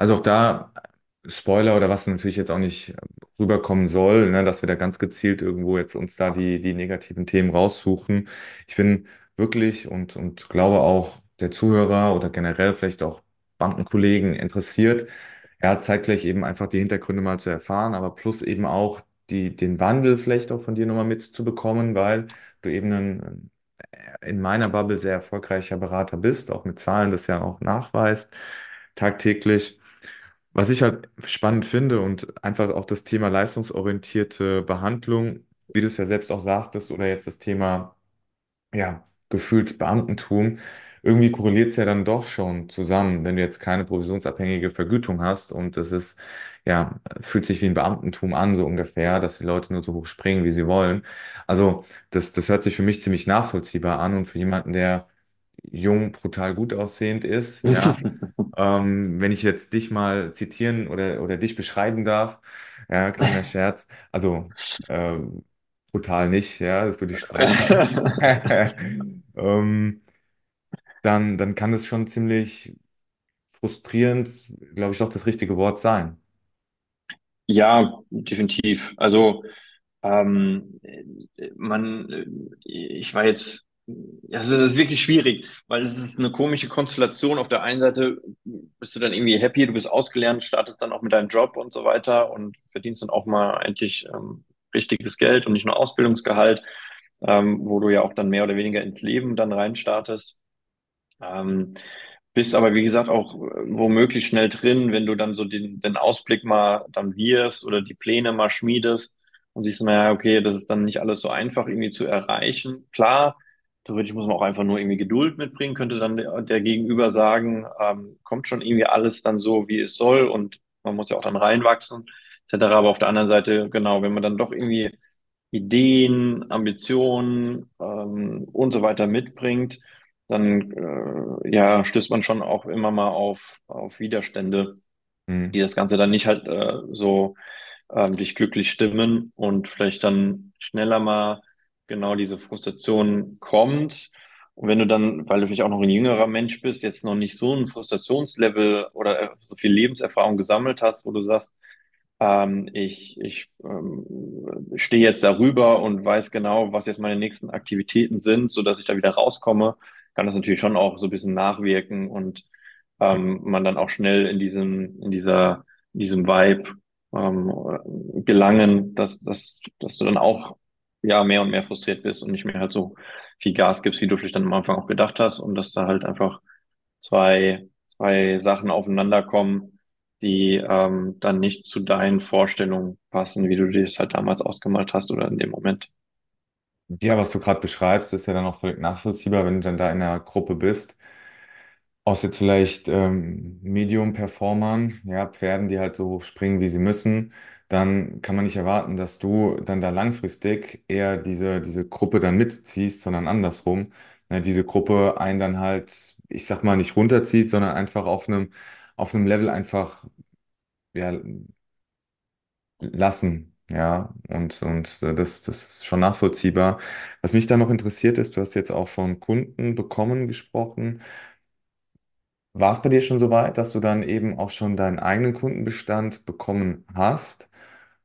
Also auch da Spoiler oder was natürlich jetzt auch nicht rüberkommen soll, ne, dass wir da ganz gezielt irgendwo jetzt uns da die, die negativen Themen raussuchen. Ich bin wirklich und, und glaube auch der Zuhörer oder generell vielleicht auch Bankenkollegen interessiert, ja, zeitgleich eben einfach die Hintergründe mal zu erfahren, aber plus eben auch die, den Wandel vielleicht auch von dir nochmal mitzubekommen, weil du eben ein in meiner Bubble sehr erfolgreicher Berater bist, auch mit Zahlen das ja auch nachweist, tagtäglich. Was ich halt spannend finde und einfach auch das Thema leistungsorientierte Behandlung, wie du es ja selbst auch sagtest, oder jetzt das Thema, ja, gefühlt Beamtentum, irgendwie korreliert es ja dann doch schon zusammen, wenn du jetzt keine provisionsabhängige Vergütung hast und es ist, ja, fühlt sich wie ein Beamtentum an, so ungefähr, dass die Leute nur so hoch springen, wie sie wollen. Also, das, das hört sich für mich ziemlich nachvollziehbar an und für jemanden, der jung, brutal gut aussehend ist, ja. Ähm, wenn ich jetzt dich mal zitieren oder, oder dich beschreiben darf, ja, kleiner Scherz, also ähm, brutal nicht, ja, das würde ich streichen. Ähm, dann, dann kann es schon ziemlich frustrierend, glaube ich, doch das richtige Wort sein. Ja, definitiv. Also ähm, man, äh, ich war jetzt, ja, es ist wirklich schwierig, weil es ist eine komische Konstellation. Auf der einen Seite bist du dann irgendwie happy, du bist ausgelernt, startest dann auch mit deinem Job und so weiter und verdienst dann auch mal endlich ähm, richtiges Geld und nicht nur Ausbildungsgehalt, ähm, wo du ja auch dann mehr oder weniger ins Leben dann reinstartest. Ähm, bist aber, wie gesagt, auch äh, womöglich schnell drin, wenn du dann so den, den Ausblick mal dann wirst oder die Pläne mal schmiedest und siehst, naja, okay, das ist dann nicht alles so einfach irgendwie zu erreichen. Klar, theoretisch muss man auch einfach nur irgendwie Geduld mitbringen, könnte dann der, der Gegenüber sagen, ähm, kommt schon irgendwie alles dann so, wie es soll und man muss ja auch dann reinwachsen, etc. Aber auf der anderen Seite, genau, wenn man dann doch irgendwie Ideen, Ambitionen ähm, und so weiter mitbringt, dann äh, ja, stößt man schon auch immer mal auf, auf Widerstände, Hm. die das Ganze dann nicht halt äh, so ähm, dich glücklich stimmen und vielleicht dann schneller mal genau diese Frustration kommt. Und wenn du dann, weil du vielleicht auch noch ein jüngerer Mensch bist, jetzt noch nicht so ein Frustrationslevel oder äh, so viel Lebenserfahrung gesammelt hast, wo du sagst, ähm, ich, ich ähm, stehe jetzt darüber und weiß genau, was jetzt meine nächsten Aktivitäten sind, so dass ich da wieder rauskomme, kann das natürlich schon auch so ein bisschen nachwirken und ähm, man dann auch schnell in diesem, in dieser, in diesem Vibe ähm, gelangen, dass, dass, dass du dann auch ja mehr und mehr frustriert bist und nicht mehr halt so viel Gas gibst, wie du vielleicht dann am Anfang auch gedacht hast und dass da halt einfach zwei, zwei Sachen aufeinander kommen, die ähm, dann nicht zu deinen Vorstellungen passen, wie du dir das halt damals ausgemalt hast oder in dem Moment. Ja, was du gerade beschreibst, ist ja dann auch völlig nachvollziehbar, wenn du dann da in einer Gruppe bist. Aus jetzt vielleicht ähm, Medium-Performern, ja, Pferden, die halt so hoch springen, wie sie müssen, dann kann man nicht erwarten, dass du dann da langfristig eher diese, diese Gruppe dann mitziehst, sondern andersrum. Ne, diese Gruppe einen dann halt, ich sag mal, nicht runterzieht, sondern einfach auf einem, auf einem Level einfach, ja, lassen. Ja, und, und äh, das, das ist schon nachvollziehbar. Was mich da noch interessiert ist, du hast jetzt auch von Kunden bekommen gesprochen. War es bei dir schon so weit, dass du dann eben auch schon deinen eigenen Kundenbestand bekommen hast?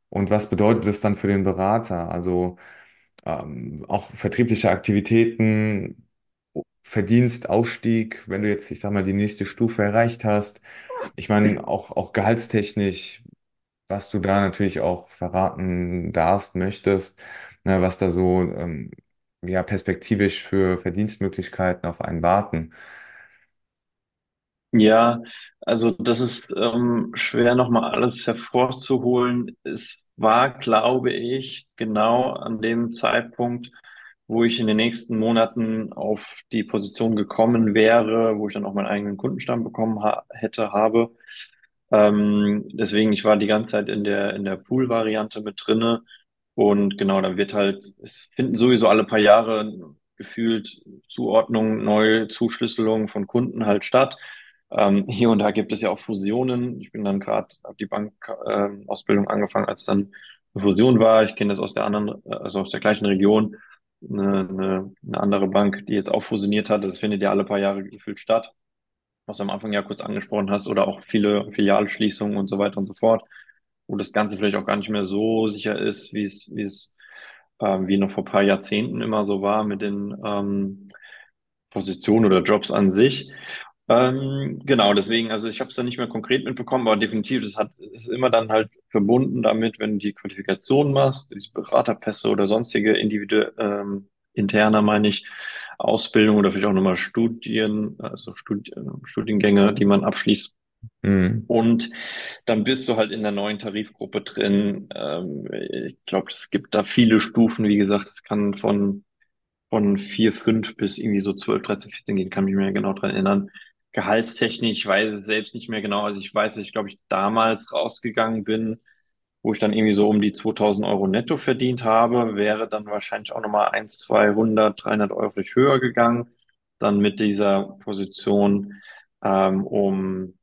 Und was bedeutet das dann für den Berater? Also ähm, auch vertriebliche Aktivitäten, Verdienst, Aufstieg, wenn du jetzt, ich sag mal, die nächste Stufe erreicht hast. Ich meine, auch, auch gehaltstechnisch, was du da natürlich auch verraten darfst, möchtest, ne, was da so ähm, ja, perspektivisch für Verdienstmöglichkeiten auf einen warten. Ja, also das ist ähm, schwer nochmal alles hervorzuholen. Es war, glaube ich, genau an dem Zeitpunkt, wo ich in den nächsten Monaten auf die Position gekommen wäre, wo ich dann auch meinen eigenen Kundenstamm bekommen ha hätte, habe. Ähm, deswegen, ich war die ganze Zeit in der, in der Pool-Variante mit drinne. Und genau, da wird halt, es finden sowieso alle paar Jahre gefühlt Zuordnung, neue Zuschlüsselung von Kunden halt statt. Ähm, hier und da gibt es ja auch Fusionen. Ich bin dann gerade, habe die Bankausbildung äh, Ausbildung angefangen, als dann eine Fusion war. Ich kenne das aus der anderen, äh, also aus der gleichen Region, eine, eine, eine andere Bank, die jetzt auch fusioniert hat. Das findet ja alle paar Jahre gefühlt statt. was du am Anfang ja kurz angesprochen hast, oder auch viele Filialschließungen und so weiter und so fort, wo das Ganze vielleicht auch gar nicht mehr so sicher ist, wie es, wie es, ähm, wie noch vor paar Jahrzehnten immer so war mit den ähm, Positionen oder Jobs an sich. Ähm, genau, deswegen, also ich habe es dann nicht mehr konkret mitbekommen, aber definitiv, das hat ist immer dann halt verbunden damit, wenn du die Qualifikation machst, diese Beraterpässe oder sonstige individuelle ähm, interner, meine ich, Ausbildung oder vielleicht auch nochmal Studien, also Studi Studiengänge, die man abschließt. Mhm. Und dann bist du halt in der neuen Tarifgruppe drin. Ähm, ich glaube, es gibt da viele Stufen. Wie gesagt, es kann von, von vier, fünf bis irgendwie so zwölf, dreizehn, vierzehn gehen, kann mich mehr genau dran erinnern. Gehaltstechnisch, ich weiß es selbst nicht mehr genau. Also ich weiß, dass ich glaube ich damals rausgegangen bin, wo ich dann irgendwie so um die 2000 Euro netto verdient habe, wäre dann wahrscheinlich auch nochmal 1, 200, 300 Euro höher gegangen. Dann mit dieser Position, ähm, um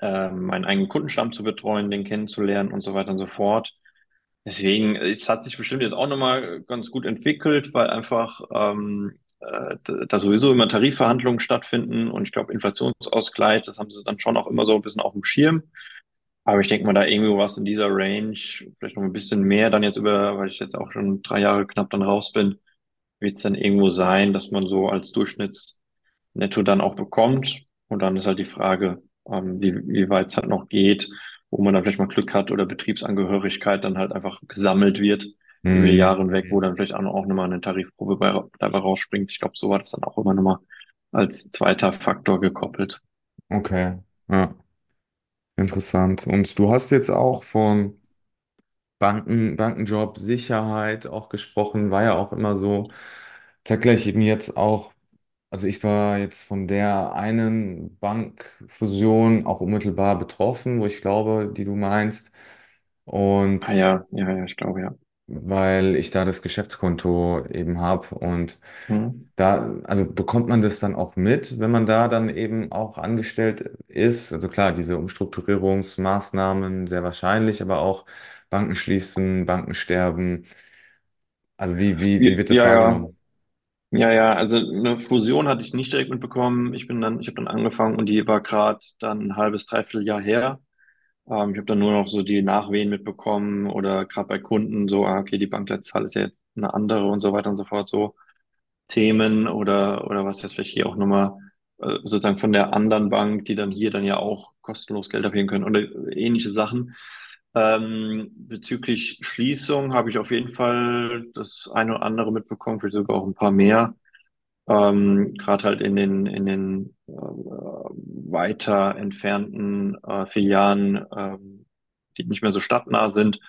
ähm, meinen eigenen Kundenstamm zu betreuen, den kennenzulernen und so weiter und so fort. Deswegen, es hat sich bestimmt jetzt auch nochmal ganz gut entwickelt, weil einfach ähm, äh, da sowieso immer Tarifverhandlungen stattfinden und ich glaube Inflationsausgleich, das haben sie dann schon auch immer so ein bisschen auf dem Schirm. Aber ich denke mal, da irgendwo was in dieser Range, vielleicht noch ein bisschen mehr dann jetzt über, weil ich jetzt auch schon drei Jahre knapp dann raus bin, wird es dann irgendwo sein, dass man so als Durchschnittsnetto dann auch bekommt. Und dann ist halt die Frage, ähm, wie, wie weit es halt noch geht, wo man dann vielleicht mal Glück hat oder Betriebsangehörigkeit dann halt einfach gesammelt wird über die Mhm. Jahre hinweg, wo dann vielleicht auch, auch nochmal eine Tarifprobe bei, dabei rausspringt. Ich glaube, so war das dann auch immer nochmal als zweiter Faktor gekoppelt. Okay, ja, interessant. Und du hast jetzt auch von Banken, Bankenjob, Sicherheit auch gesprochen, war ja auch immer so. Zeitgleich eben jetzt auch, also ich war jetzt von der einen Bankfusion auch unmittelbar betroffen, wo ich glaube, die du meinst. Ah Und ja, ja, ja, ich glaube, ja. Weil ich da das Geschäftskonto eben habe und Mhm. da, also bekommt man das dann auch mit, wenn man da dann eben auch angestellt ist? Also klar, diese Umstrukturierungsmaßnahmen sehr wahrscheinlich, aber auch Banken schließen, Banken sterben. Also wie, wie, wie wird das ja, ja, wahrgenommen? ja, ja, also eine Fusion hatte ich nicht direkt mitbekommen. Ich bin dann, ich habe dann angefangen und die war gerade dann ein halbes, dreiviertel Jahr her. Ähm, ich habe dann nur noch so die Nachwehen mitbekommen oder gerade bei Kunden so, ah, okay, die Bankleitzahl ist ja eine andere und so weiter und so fort, so Themen oder, oder was jetzt vielleicht hier auch nochmal äh, sozusagen von der anderen Bank, die dann hier dann ja auch kostenlos Geld abheben können oder ähnliche Sachen. Ähm, bezüglich Schließung habe ich auf jeden Fall das eine oder andere mitbekommen, vielleicht sogar auch ein paar mehr. Ähm, gerade halt in den, in den äh, weiter entfernten äh, Filialen, ähm, die nicht mehr so stadtnah sind.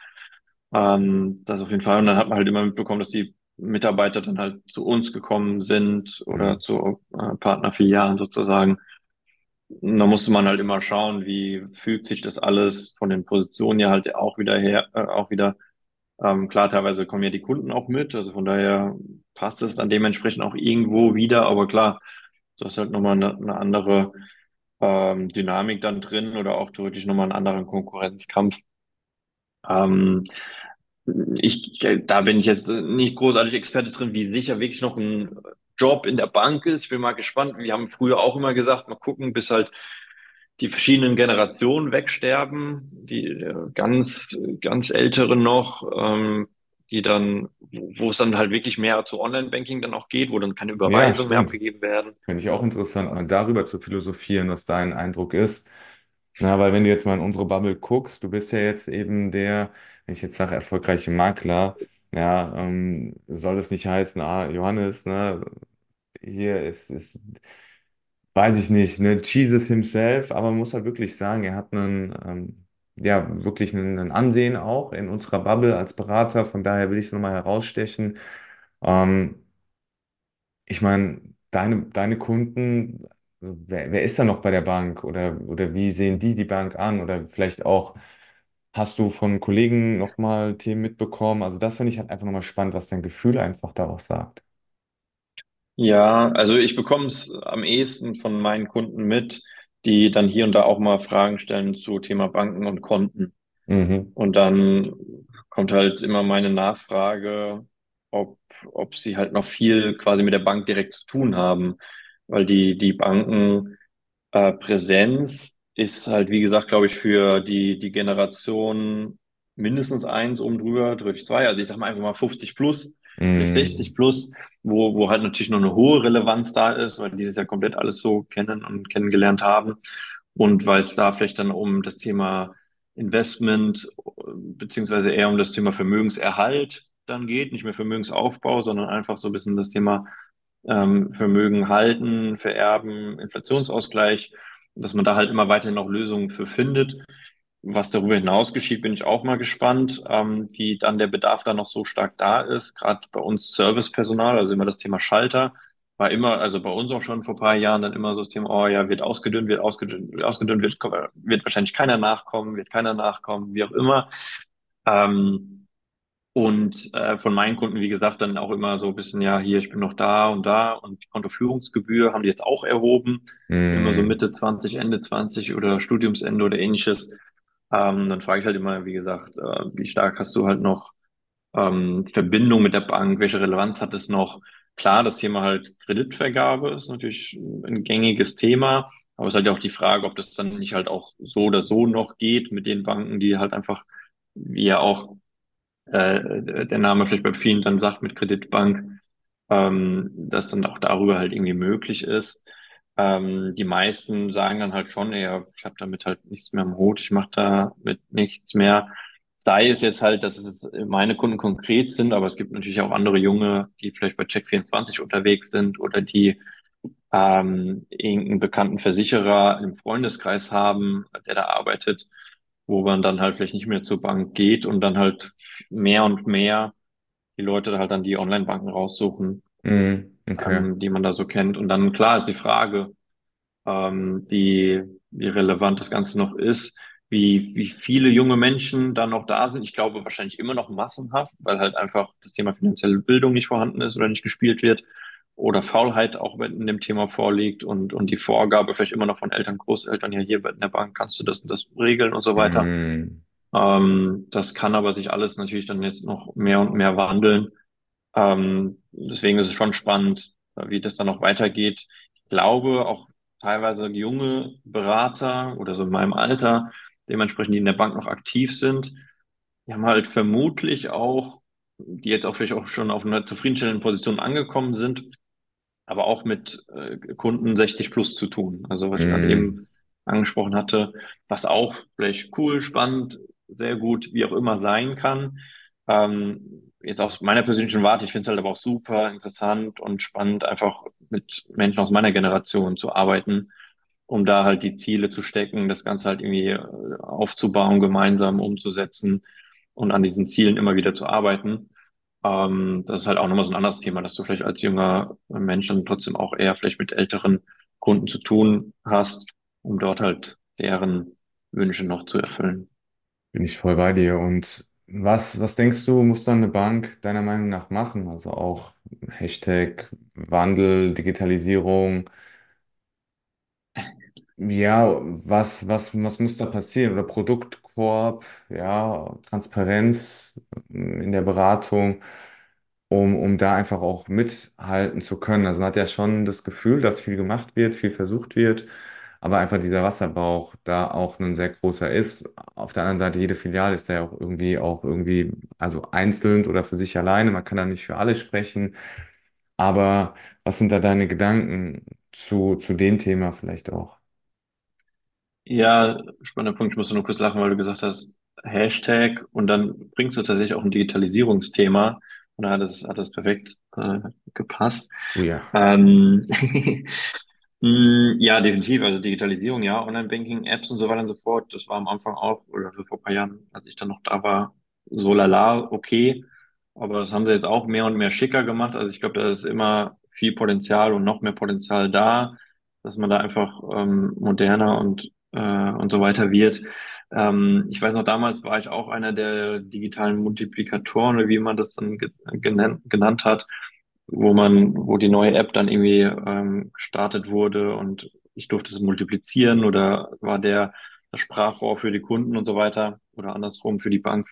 Ähm, das auf jeden Fall. Und dann hat man halt immer mitbekommen, dass die Mitarbeiter dann halt zu uns gekommen sind oder Hm. zu äh, Partnerfilialen sozusagen. Und da musste man halt immer schauen, wie fügt sich das alles von den Positionen ja halt auch wieder her, äh, auch wieder ähm, klar, teilweise kommen ja die Kunden auch mit, also von daher passt es dann dementsprechend auch irgendwo wieder, aber klar, du hast halt nochmal eine, eine andere ähm, Dynamik dann drin oder auch theoretisch nochmal einen anderen Konkurrenzkampf. Ähm, ich, da bin ich jetzt nicht großartig Experte drin, wie sicher wirklich noch ein Job in der Bank ist. Ich bin mal gespannt. Wir haben früher auch immer gesagt, mal gucken, bis halt die verschiedenen Generationen wegsterben, die äh, ganz, ganz Älteren noch, ähm, die dann, wo es dann halt wirklich mehr zu Online-Banking dann auch geht, wo dann keine Ja, Überweisungen mehr abgegeben werden. Finde ich auch interessant, mal darüber zu philosophieren, was dein Eindruck ist. Na, weil wenn du jetzt mal in unsere Bubble guckst, du bist ja jetzt eben der, wenn ich jetzt sage, erfolgreiche Makler, ja, ähm, soll es nicht heißen, ah, Johannes, ne, hier ist, ist, weiß ich nicht, ne, Jesus himself, aber man muss halt wirklich sagen, er hat einen, ähm, ja, wirklich einen, einen Ansehen auch in unserer Bubble als Berater, von daher will ich es nochmal herausstechen. Ähm, ich meine, deine, deine Kunden, also wer, wer ist da noch bei der Bank oder, oder wie sehen die die Bank an oder vielleicht auch, hast du von Kollegen nochmal Themen mitbekommen? Also das finde ich halt einfach nochmal spannend, was dein Gefühl einfach da auch sagt. Ja, also ich bekomme es am ehesten von meinen Kunden mit, die dann hier und da auch mal Fragen stellen zu Thema Banken und Konten. Mhm. Und dann kommt halt immer meine Nachfrage, ob, ob sie halt noch viel quasi mit der Bank direkt zu tun haben, weil die, die Banken Äh, Präsenz ist halt, wie gesagt, glaube ich, für die, die Generation mindestens eins oben drüber, durch zwei. Also ich sag mal einfach mal 50 plus, Mm, 60 plus, wo, wo halt natürlich noch eine hohe Relevanz da ist, weil die das ja komplett alles so kennen und kennengelernt haben. Und weil es da vielleicht dann um das Thema Investment, beziehungsweise eher um das Thema Vermögenserhalt dann geht, nicht mehr Vermögensaufbau, sondern einfach so ein bisschen das Thema ähm, Vermögen halten, vererben, Inflationsausgleich, dass man da halt immer weiterhin noch Lösungen für findet. Was darüber hinaus geschieht, bin ich auch mal gespannt, ähm, wie dann der Bedarf da noch so stark da ist. Gerade bei uns Servicepersonal, also immer das Thema Schalter, war immer, also bei uns auch schon vor ein paar Jahren dann immer so das Thema, oh ja, wird ausgedünnt, wird ausgedünnt, wird ausgedünnt, wird, wird wahrscheinlich keiner nachkommen, wird keiner nachkommen, wie auch immer. Ähm, und äh, von meinen Kunden, wie gesagt, dann auch immer so ein bisschen, ja, hier, ich bin noch da und da. Und die Kontoführungsgebühr haben die jetzt auch erhoben. Immer so mm, Mitte 20, Ende 20 oder Studiumsende oder ähnliches. Ähm, dann frage ich halt immer, wie gesagt, äh, wie stark hast du halt noch ähm, Verbindung mit der Bank? Welche Relevanz hat es noch? Klar, das Thema halt Kreditvergabe ist natürlich ein gängiges Thema. Aber es ist halt auch die Frage, ob das dann nicht halt auch so oder so noch geht mit den Banken, die halt einfach, wie ja auch äh, der Name vielleicht bei vielen dann sagt mit Kreditbank, ähm, dass dann auch darüber halt irgendwie möglich ist. Ähm, die meisten sagen dann halt schon eher, ich habe damit halt nichts mehr am Hut, ich mache damit nichts mehr. Sei es jetzt halt, dass es meine Kunden konkret sind, aber es gibt natürlich auch andere Junge, die vielleicht bei Check24 unterwegs sind oder die ähm, irgendeinen bekannten Versicherer im Freundeskreis haben, der da arbeitet wo man dann halt vielleicht nicht mehr zur Bank geht und dann halt mehr und mehr die Leute halt dann die Online-Banken raussuchen, mm, okay. ähm, die man da so kennt. Und dann klar ist die Frage, ähm, wie, wie relevant das Ganze noch ist, wie, wie viele junge Menschen da noch da sind. Ich glaube wahrscheinlich immer noch massenhaft, weil halt einfach das Thema finanzielle Bildung nicht vorhanden ist oder nicht gespielt wird oder Faulheit auch in dem Thema vorliegt und, und die Vorgabe vielleicht immer noch von Eltern, Großeltern, ja, hier in der Bank kannst du das und das regeln und so weiter. Mm, Ähm, das kann aber sich alles natürlich dann jetzt noch mehr und mehr wandeln. Ähm, deswegen ist es schon spannend, wie das dann noch weitergeht. Ich glaube, auch teilweise junge Berater oder so in meinem Alter, dementsprechend, die in der Bank noch aktiv sind, die haben halt vermutlich auch, die jetzt auch vielleicht auch schon auf einer zufriedenstellenden Position angekommen sind, aber auch mit äh, Kunden 60 plus zu tun. Also was ich gerade mm, eben angesprochen hatte, was auch vielleicht cool, spannend, sehr gut, wie auch immer sein kann. Ähm, jetzt aus meiner persönlichen Warte, ich finde es halt aber auch super interessant und spannend, einfach mit Menschen aus meiner Generation zu arbeiten, um da halt die Ziele zu stecken, das Ganze halt irgendwie äh, aufzubauen, gemeinsam umzusetzen und an diesen Zielen immer wieder zu arbeiten. Ähm, das ist halt auch nochmal so ein anderes Thema, dass du vielleicht als junger Mensch dann trotzdem auch eher vielleicht mit älteren Kunden zu tun hast, um dort halt deren Wünsche noch zu erfüllen. bin ich voll bei dir. Und was, was denkst du, muss dann eine Bank deiner Meinung nach machen? Also auch Hashtag Wandel, Digitalisierung. Ja, was, was, was muss da passieren? Oder Produktkorb, ja, Transparenz in der Beratung, um, um da einfach auch mithalten zu können. Also man hat ja schon das Gefühl, dass viel gemacht wird, viel versucht wird, aber einfach dieser Wasserbauch da auch ein sehr großer ist. Auf der anderen Seite, jede Filiale ist da ja auch irgendwie, auch irgendwie, also einzeln oder für sich alleine. Man kann da nicht für alle sprechen. Aber was sind da deine Gedanken zu, zu dem Thema vielleicht auch? Ja, spannender Punkt. Ich musste nur kurz lachen, weil du gesagt hast, Hashtag und dann bringst du tatsächlich auch ein Digitalisierungsthema und da hat das, hat das perfekt äh, gepasst. Oh ja. Ähm, ja, definitiv. Also Digitalisierung, ja, Online-Banking, Apps und so weiter und so fort. Das war am Anfang auch, oder vor ein paar Jahren, als ich dann noch da war, so lala, okay. Aber das haben sie jetzt auch mehr und mehr schicker gemacht. Also ich glaube, da ist immer viel Potenzial und noch mehr Potenzial da, dass man da einfach ähm, moderner und äh, und so weiter wird. Ähm, ich weiß noch, damals war ich auch einer der digitalen Multiplikatoren, oder wie man das dann ge genannt, genannt hat, wo man, wo die neue App dann irgendwie ähm, gestartet wurde und ich durfte es multiplizieren oder war der das Sprachrohr für die Kunden und so weiter oder andersrum für die Bank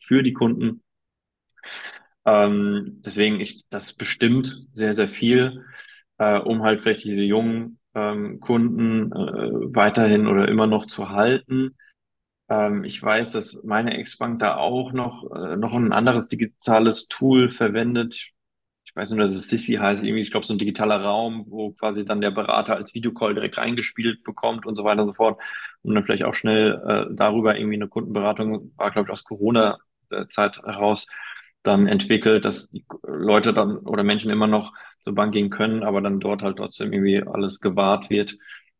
für die Kunden. Ähm, deswegen, ich, das bestimmt sehr, sehr viel, äh, um halt vielleicht diese jungen ähm, Kunden äh, weiterhin oder immer noch zu halten. Ähm, ich weiß, dass meine Ex-Bank da auch noch, äh, noch ein anderes digitales Tool verwendet. Ich weiß nur, dass es Sissy heißt, irgendwie, ich glaube, so ein digitaler Raum, wo quasi dann der Berater als Videocall direkt reingespielt bekommt und so weiter und so fort. Und dann vielleicht auch schnell äh, darüber irgendwie eine Kundenberatung, war, glaube ich, aus Corona-Zeit heraus dann entwickelt, dass die Leute dann oder Menschen immer noch zur Bank gehen können, aber dann dort halt trotzdem irgendwie alles gewahrt wird,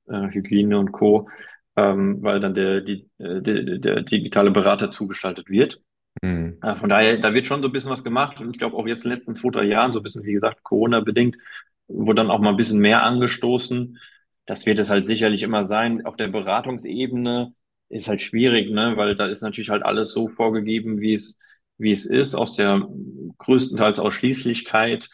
äh, Hygiene und Co ähm, weil dann der, die, äh, der, der digitale Berater zugeschaltet wird. Mhm. Von daher, da wird schon so ein bisschen was gemacht und ich glaube auch jetzt in den letzten zwei, drei Jahren, so ein bisschen, wie gesagt, Corona-bedingt, wurde dann auch mal ein bisschen mehr angestoßen. Das wird es halt sicherlich immer sein. Auf der Beratungsebene ist halt schwierig, ne, weil da ist natürlich halt alles so vorgegeben, wie es, wie es ist, aus der größtenteils Ausschließlichkeit.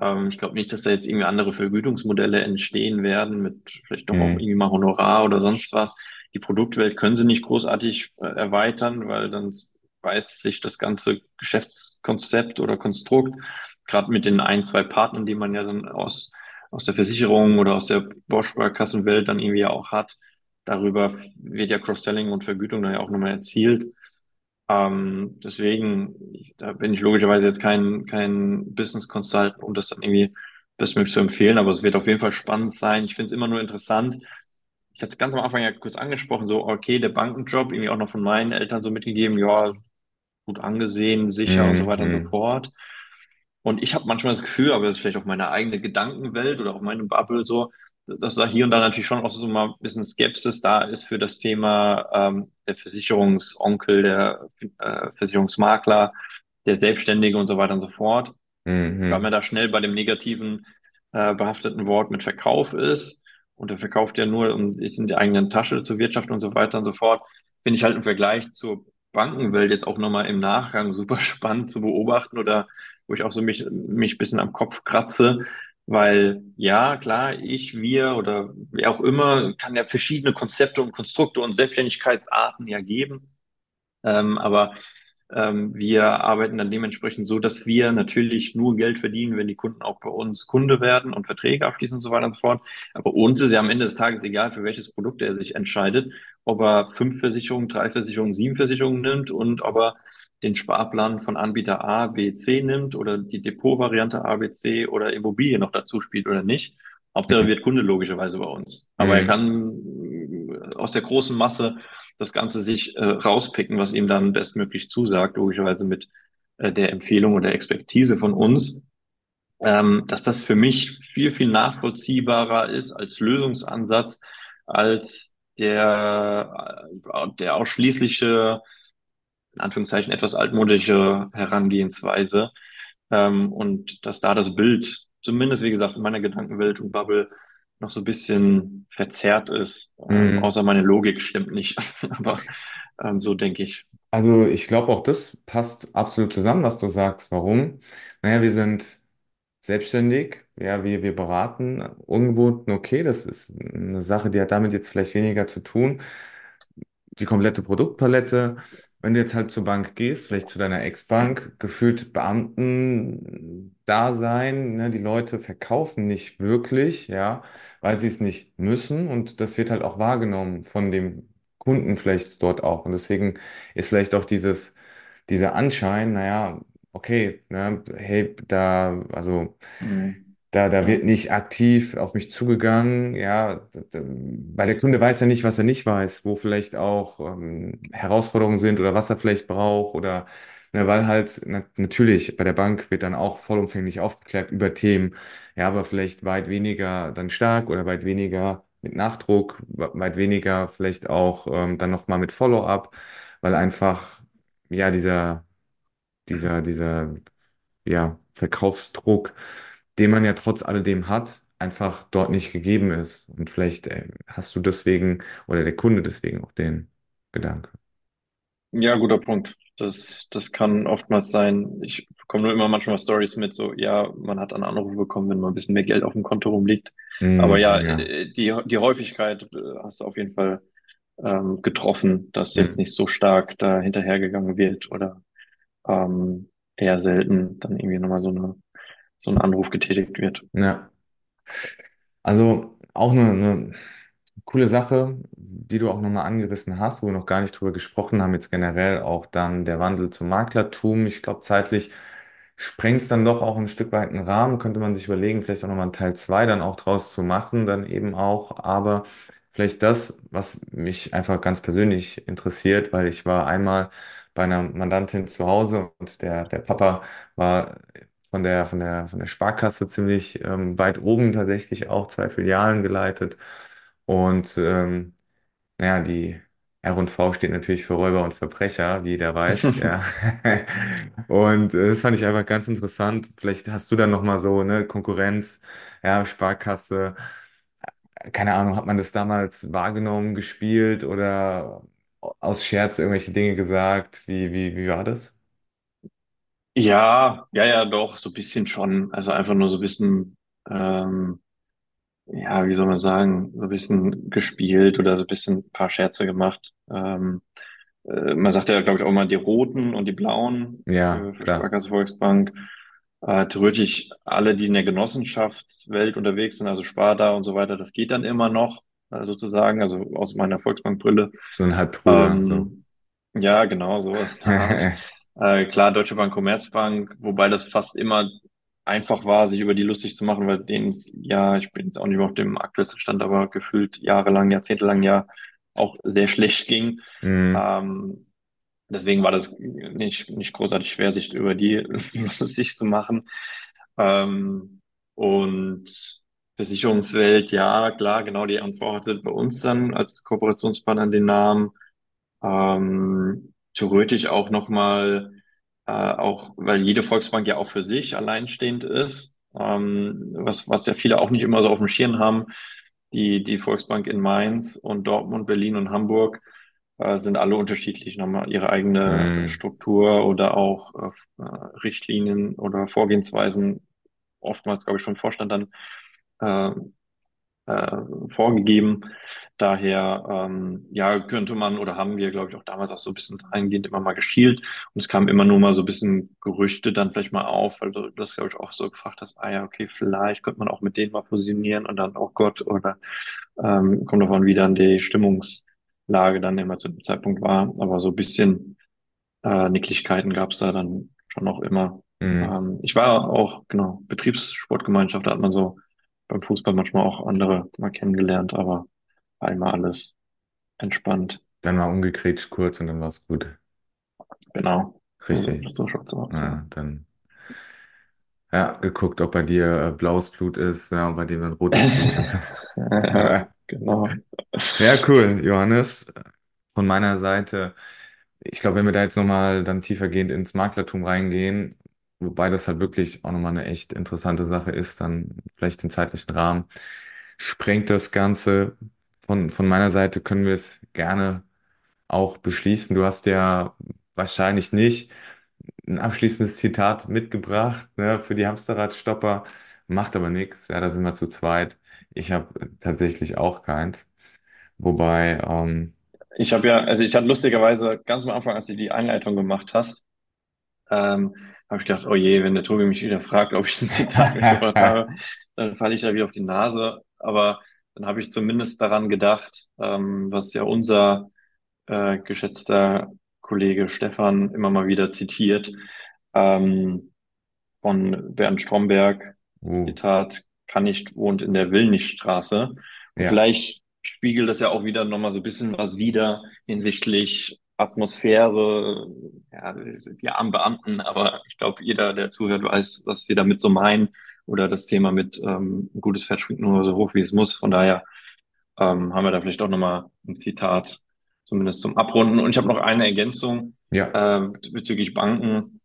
Ähm, ich glaube nicht, dass da jetzt irgendwie andere Vergütungsmodelle entstehen werden mit vielleicht doch auch Mhm. irgendwie mal Honorar oder sonst was. Die Produktwelt können sie nicht großartig äh, erweitern, weil dann weiß sich das ganze Geschäftskonzept oder Konstrukt, gerade mit den ein, zwei Partnern, die man ja dann aus, aus der Versicherung oder aus der Bausparkassenwelt dann irgendwie ja auch hat, darüber wird ja Cross-Selling und Vergütung dann ja auch nochmal erzielt. Ähm, deswegen, ich, da bin ich logischerweise jetzt kein, kein Business Consultant, um das dann irgendwie bestmöglich zu empfehlen, aber es wird auf jeden Fall spannend sein. Ich finde es immer nur interessant. Ich hatte es ganz am Anfang ja kurz angesprochen, so, okay, der Bankenjob, irgendwie auch noch von meinen Eltern so mitgegeben, ja, gut angesehen, sicher und so weiter und so Mhm. fort. Und ich habe manchmal das Gefühl, aber das ist vielleicht auch meine eigene Gedankenwelt oder auch meine Bubble so, dass da hier und da natürlich schon auch so mal ein bisschen Skepsis da ist für das Thema ähm, der Versicherungsonkel, der äh, Versicherungsmakler, der Selbstständige und so weiter und so fort, weil Mhm. man da schnell bei dem negativen äh, behafteten Wort mit Verkauf ist und der verkauft ja nur, um sich in die eigenen Tasche zu wirtschaften und so weiter und so fort, finde ich halt im Vergleich zur Bankenwelt jetzt auch nochmal im Nachgang super spannend zu beobachten oder wo ich auch so mich, mich ein bisschen am Kopf kratze, weil ja, klar, ich, wir oder wer auch immer kann ja verschiedene Konzepte und Konstrukte und Selbstständigkeitsarten ja geben. Ähm, aber ähm, wir arbeiten dann dementsprechend so, dass wir natürlich nur Geld verdienen, wenn die Kunden auch bei uns Kunde werden und Verträge abschließen und so weiter und so fort. Aber uns ist ja am Ende des Tages egal, für welches Produkt er sich entscheidet, ob er fünf Versicherungen, drei Versicherungen, sieben Versicherungen nimmt und ob er den Sparplan von Anbieter A, B, C nimmt oder die Depotvariante A, B, C oder Immobilie noch dazu spielt oder nicht. Hauptsache er wird Kunde logischerweise bei uns. Aber er Mhm. kann äh, aus der großen Masse das Ganze sich äh, rauspicken, was ihm dann bestmöglich zusagt, logischerweise mit äh, der Empfehlung oder Expertise von uns, ähm, dass das für mich viel, viel nachvollziehbarer ist als Lösungsansatz, als der, äh, der ausschließliche, in Anführungszeichen, etwas altmodische Herangehensweise. Ähm, und dass da das Bild, zumindest wie gesagt, in meiner Gedankenwelt und Bubble, noch so ein bisschen verzerrt ist. Ähm, Mhm. außer meine Logik stimmt nicht. Aber ähm, so denke ich. Also ich glaube, auch das passt absolut zusammen, was du sagst. Warum? Naja, wir sind selbstständig, ja, wir, wir beraten ungebunden, okay, das ist eine Sache, die hat damit jetzt vielleicht weniger zu tun. die komplette Produktpalette. Wenn du jetzt halt zur Bank gehst, vielleicht zu deiner Ex-Bank, gefühlt Beamten-Dasein, ne, die Leute verkaufen nicht wirklich, ja, weil sie es nicht müssen und das wird halt auch wahrgenommen von dem Kunden vielleicht dort auch. Und deswegen ist vielleicht auch dieses, dieser Anschein, naja, okay, ne, hey, da, also Mhm. Da, da wird nicht aktiv auf mich zugegangen, ja, weil der Kunde weiß ja nicht, was er nicht weiß, wo vielleicht auch ähm, Herausforderungen sind oder was er vielleicht braucht oder ne, weil halt na, natürlich bei der Bank wird dann auch vollumfänglich aufgeklärt über Themen, ja, aber vielleicht weit weniger dann stark oder weit weniger mit Nachdruck, we- weit weniger vielleicht auch ähm, dann nochmal mit Follow-up, weil einfach ja dieser dieser dieser ja, Verkaufsdruck, den man ja trotz alledem hat, einfach dort nicht gegeben ist. Und vielleicht äh, hast du deswegen oder der Kunde deswegen auch den Gedanke. Ja, guter Punkt. Das, das kann oftmals sein. Ich bekomme nur immer manchmal Stories mit, so, ja, man hat einen Anruf bekommen, wenn mal ein bisschen mehr Geld auf dem Konto rumliegt. Aber ja, Mm, ja. äh, die, die Häufigkeit äh, hast du auf jeden Fall ähm, getroffen, dass jetzt Mm, nicht so stark da hinterhergegangen wird oder ähm, eher selten dann irgendwie nochmal so eine, so ein Anruf getätigt wird. ja. Also auch eine, eine coole Sache, die du auch nochmal angerissen hast, wo wir noch gar nicht drüber gesprochen haben, jetzt generell auch dann der Wandel zum Maklertum. Ich glaube, zeitlich sprengt es dann doch auch ein Stück weit einen Rahmen, könnte man sich überlegen, vielleicht auch nochmal einen Teil 2 dann auch draus zu machen, dann eben auch. Aber vielleicht das, was mich einfach ganz persönlich interessiert, weil ich war einmal bei einer Mandantin zu Hause und der, der Papa war von der, von der, von der Sparkasse ziemlich ähm, weit oben tatsächlich auch zwei Filialen geleitet. Und ähm, naja, die R und V steht natürlich für Räuber und Verbrecher, wie jeder weiß, ja. Und äh, das fand ich einfach ganz interessant. Vielleicht hast du dann nochmal so eine Konkurrenz, ja, Sparkasse. Keine Ahnung, hat man das damals wahrgenommen, gespielt oder aus Scherz irgendwelche Dinge gesagt? Wie, wie, wie war das? Ja, ja, ja, doch, so ein bisschen schon. Also einfach nur so ein bisschen, ähm, ja, wie soll man sagen, so ein bisschen gespielt oder so ein bisschen ein paar Scherze gemacht. Ähm, äh, man sagt ja, glaube ich, auch mal die roten und die blauen Ja, für, für klar. Sparkasse Volksbank. Äh, theoretisch alle, die in der Genossenschaftswelt unterwegs sind, also Sparda und so weiter, das geht dann immer noch, äh, sozusagen, also aus meiner Volksbankbrille. So ein Halbbruder, so. Ähm, ja, genau, Art. Äh, klar, Deutsche Bank, Commerzbank, wobei das fast immer einfach war, sich über die lustig zu machen, weil denen, ja, ich bin jetzt auch nicht mehr auf dem aktuellsten Stand, aber gefühlt jahrelang, jahrzehntelang ja auch sehr schlecht ging. Hm, Ähm, deswegen war das nicht, nicht großartig schwer, sich über die lustig zu machen. Ähm, und Versicherungswelt, ja, klar, genau, die hatte bei uns dann als Kooperationspartner den Namen. Ähm, theoretisch auch nochmal, äh, auch weil jede Volksbank ja auch für sich alleinstehend ist, ähm, was, was ja viele auch nicht immer so auf dem Schirm haben. Die, die Volksbank in Mainz und Dortmund, Berlin und Hamburg äh, sind alle unterschiedlich, haben ihre eigene hm, Struktur oder auch äh, Richtlinien oder Vorgehensweisen, oftmals, glaube ich, vom Vorstand dann äh, äh, vorgegeben. Daher, ähm, ja, könnte man oder haben wir, glaube ich, auch damals auch so ein bisschen eingehend immer mal geschielt. Und es kamen immer nur mal so ein bisschen Gerüchte dann vielleicht mal auf, weil du das, glaube ich, auch so gefragt hast, ah ja, okay, vielleicht könnte man auch mit denen mal fusionieren und dann, oh Gott, oder ähm, kommt davon, wie dann die Stimmungslage dann immer zu dem Zeitpunkt war. Aber so ein bisschen äh, Nicklichkeiten gab es da dann schon noch immer. hm. Ähm, ich war auch, genau, Betriebssportgemeinschaft, da hat man so beim Fußball manchmal auch andere mal kennengelernt, aber war immer alles entspannt. Dann mal umgegrätscht kurz und dann war es gut. Genau. So, Richtig. so aus, ja. Dann ja, geguckt, ob bei dir äh, blaues Blut ist, ja, und bei dem dann rotes Blut. Ja, genau. Ja, cool, Johannes. Von meiner Seite, ich glaube, wenn wir da jetzt nochmal dann tiefergehend ins Maklertum reingehen, wobei das halt wirklich auch nochmal eine echt interessante Sache ist, dann vielleicht den zeitlichen Rahmen, sprengt das Ganze. Von, von meiner Seite können wir es gerne auch beschließen. Du hast ja wahrscheinlich nicht ein abschließendes Zitat mitgebracht, ne, für die Hamsterradstopper, macht aber nichts. Ja, da sind wir zu zweit. Ich habe tatsächlich auch keins. Wobei, ähm, Ich habe ja, also ich hatte lustigerweise ganz am Anfang, als du die Einleitung gemacht hast, ähm, habe ich gedacht, oh je, wenn der Tobi mich wieder fragt, ob ich ein Zitat mitgebracht habe, dann falle ich da wieder auf die Nase. Aber dann habe ich zumindest daran gedacht, ähm, was ja unser äh, geschätzter Kollege Stefan immer mal wieder zitiert, ähm, von Bernd Stromberg. uh, Zitat, kann nicht, wohnt in der Willnichstraße. Ja, vielleicht spiegelt das ja auch wieder nochmal so ein bisschen was wider hinsichtlich Atmosphäre, ja, die armen Beamten, aber ich glaube, jeder, der zuhört, weiß, was wir damit so meinen. Oder das Thema mit ähm, gutes Pferd springt nur so hoch, wie es muss. Von daher ähm, haben wir da vielleicht auch nochmal ein Zitat, zumindest zum Abrunden. Und ich habe noch eine Ergänzung ja, äh, bezüglich Banken.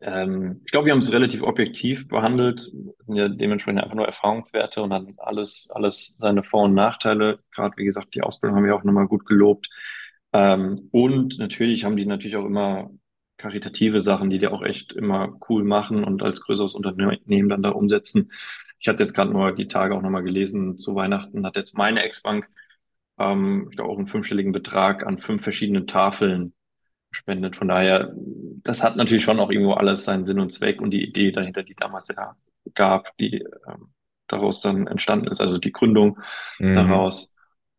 Ähm, ich glaube, wir haben es relativ objektiv behandelt, ja dementsprechend einfach nur Erfahrungswerte und dann alles, alles seine Vor- und Nachteile. Gerade wie gesagt, die Ausbildung haben wir auch nochmal gut gelobt. Ähm, und natürlich haben die natürlich auch immer karitative Sachen, die die auch echt immer cool machen und als größeres Unternehmen dann da umsetzen. Ich hatte jetzt gerade nur die Tage auch nochmal gelesen, zu Weihnachten hat jetzt meine Ex-Bank, ähm, ich glaube auch einen fünfstelligen Betrag an fünf verschiedenen Tafeln spendet. Von daher, das hat natürlich schon auch irgendwo alles seinen Sinn und Zweck und die Idee dahinter, die damals ja gab, die ähm, daraus dann entstanden ist, also die Gründung Mhm. daraus,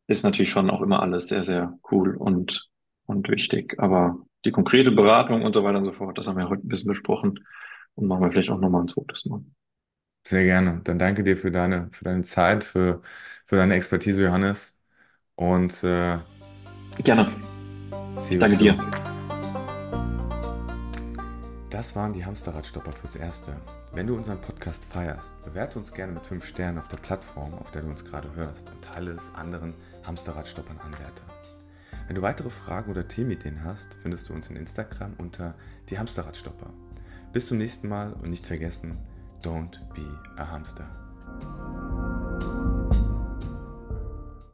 ist natürlich schon auch immer alles sehr, sehr cool und, und wichtig. Aber die konkrete Beratung und so weiter und so fort, das haben wir heute ein bisschen besprochen und machen wir vielleicht auch nochmal ein zweites Mal. Sehr gerne. Dann danke dir für deine, für deine Zeit, für, für deine Expertise, Johannes. Und äh, Gerne. Danke dir. Das waren die Hamsterradstopper fürs Erste. Wenn du unseren Podcast feierst, bewerte uns gerne mit 5 Sternen auf der Plattform, auf der du uns gerade hörst und teile es anderen Hamsterradstoppern anwärter. Wenn du weitere Fragen oder Themenideen hast, findest du uns in Instagram unter die Hamsterradstopper. Bis zum nächsten Mal und nicht vergessen, don't be a hamster.